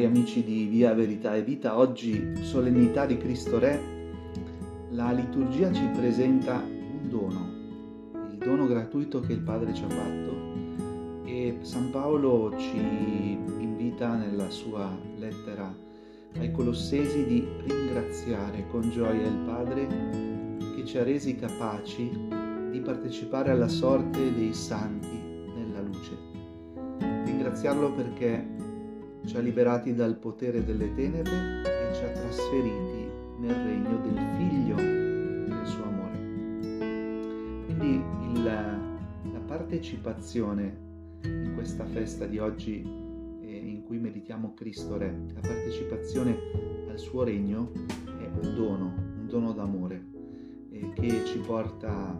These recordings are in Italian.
Cari amici di Via Verità e Vita, oggi solennità di Cristo Re, la liturgia ci presenta un dono, il dono gratuito che il Padre ci ha fatto e San Paolo ci invita nella sua lettera ai Colossesi di ringraziare con gioia il Padre che ci ha resi capaci di partecipare alla sorte dei santi nella luce. Ringraziarlo perché ci ha liberati dal potere delle tenebre e ci ha trasferiti nel regno del figlio del suo amore. Quindi il, la partecipazione in questa festa di oggi eh, in cui meditiamo Cristo Re, la partecipazione al suo regno è un dono, un dono d'amore eh, che ci porta,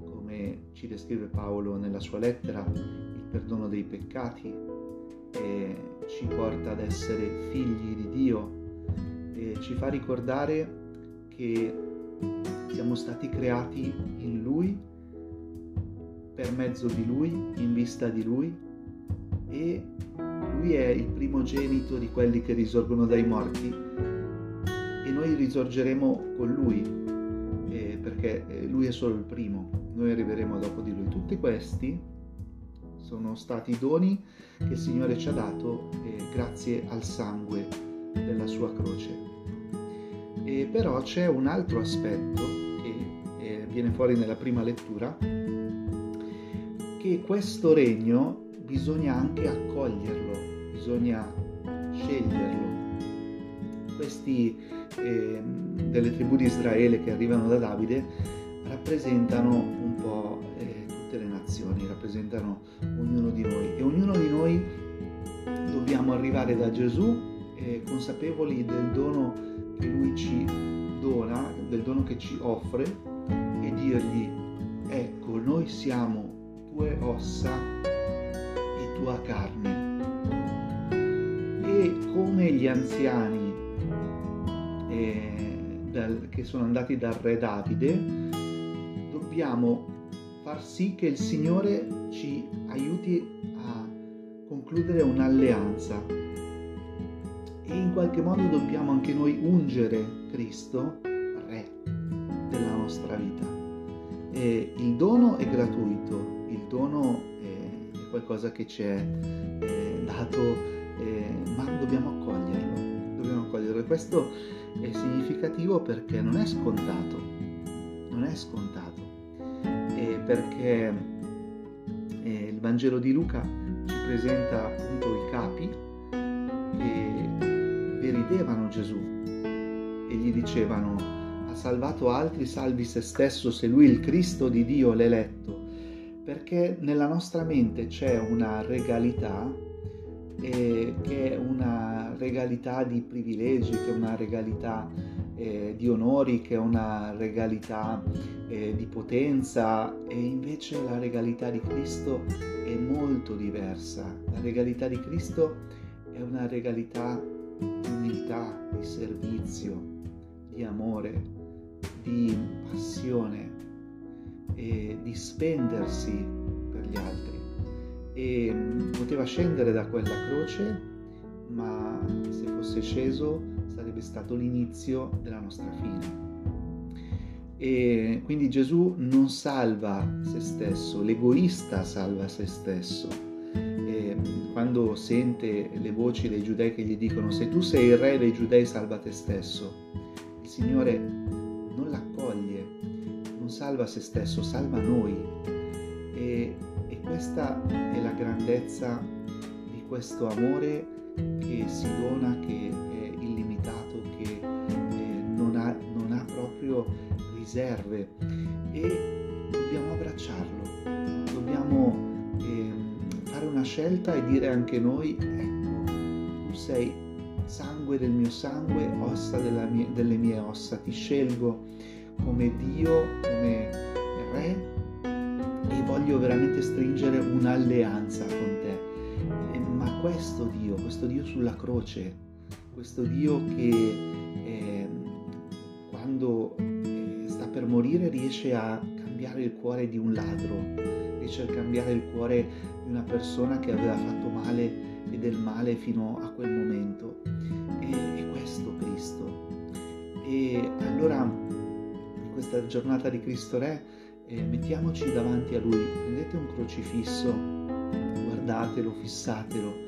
come ci descrive Paolo nella sua lettera, il perdono dei peccati, e ci porta ad essere figli di Dio e ci fa ricordare che siamo stati creati in Lui, per mezzo di Lui, in vista di Lui e Lui è il primogenito di quelli che risorgono dai morti e noi risorgeremo con Lui eh, perché eh, Lui è solo il primo, noi arriveremo dopo di Lui. Tutti questi sono stati doni che il Signore ci ha dato eh, grazie al sangue della sua croce. E però c'è un altro aspetto che eh, viene fuori nella prima lettura, che questo regno bisogna anche accoglierlo, bisogna sceglierlo. Questi eh, delle tribù di Israele che arrivano da Davide rappresentano un po' eh, tutte le nazioni, rappresentano ognuno di noi. E ognuno di noi dobbiamo arrivare da Gesù eh, consapevoli del dono che lui ci dona, del dono che ci offre e dirgli ecco noi siamo tue ossa e tua carne. E come gli anziani eh, dal, che sono andati dal re Davide dobbiamo far sì che il Signore ci aiuti a concludere un'alleanza e in qualche modo dobbiamo anche noi ungere Cristo, Re della nostra vita. E il dono è gratuito, il dono è, qualcosa che ci è, dato, ma dobbiamo accoglierlo, dobbiamo accoglierlo. Questo è significativo perché non è scontato, non è scontato eh, perché eh, il Vangelo di Luca ci presenta appunto i capi che deridevano Gesù e gli dicevano ha salvato altri, salvi se stesso se lui il Cristo di Dio l'eletto, perché nella nostra mente c'è una regalità eh, che è una regalità di privilegi, che è una regalità eh, di onori, che è una regalità eh, di potenza e invece la regalità di Cristo è molto diversa. La regalità di Cristo è una regalità di umiltà, di servizio, di amore, di passione e di spendersi per gli altri. E poteva scendere da quella croce, ma se fosse sceso sarebbe stato l'inizio della nostra fine. E quindi Gesù non salva se stesso, l'egoista salva se stesso. E quando sente le voci dei giudei che gli dicono se tu sei il re dei giudei salva te stesso, il Signore non l'accoglie, non salva se stesso, salva noi. E, e questa è la grandezza di questo amore che si dona, che limitato che eh, non, ha, non, ha, proprio riserve. E dobbiamo abbracciarlo, dobbiamo eh, fare una scelta e dire anche noi, ecco, tu sei sangue del mio sangue, ossa mia, delle mie ossa, ti scelgo come Dio, come Re e voglio veramente stringere un'alleanza con te. Questo Dio, questo Dio sulla croce, questo Dio che eh, quando eh, sta per morire riesce a cambiare il cuore di un ladro, riesce a cambiare il cuore di una persona che aveva fatto male e del male fino a quel momento. E, è questo Cristo. E allora, in questa giornata di Cristo Re, eh, mettiamoci davanti a Lui, prendete un crocifisso, guardatelo, fissatelo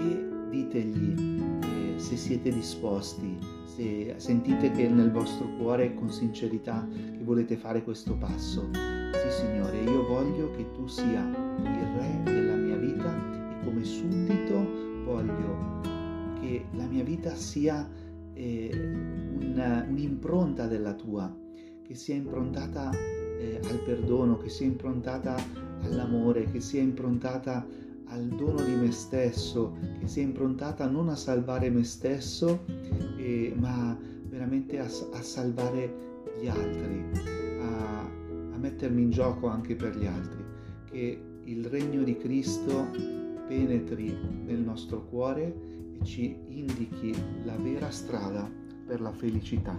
e ditegli eh, se siete disposti, se sentite che nel vostro cuore con sincerità che volete fare questo passo. Sì Signore, io voglio che tu sia il Re della mia vita e come suddito voglio che la mia vita sia eh, un, un'impronta della tua, che sia improntata eh, al perdono, che sia improntata all'amore, che sia improntata al dono di me stesso, che sia improntata non a salvare me stesso, eh, ma veramente a, a, salvare gli altri, a, a mettermi in gioco anche per gli altri, che il regno di Cristo penetri nel nostro cuore e ci indichi la vera strada per la felicità.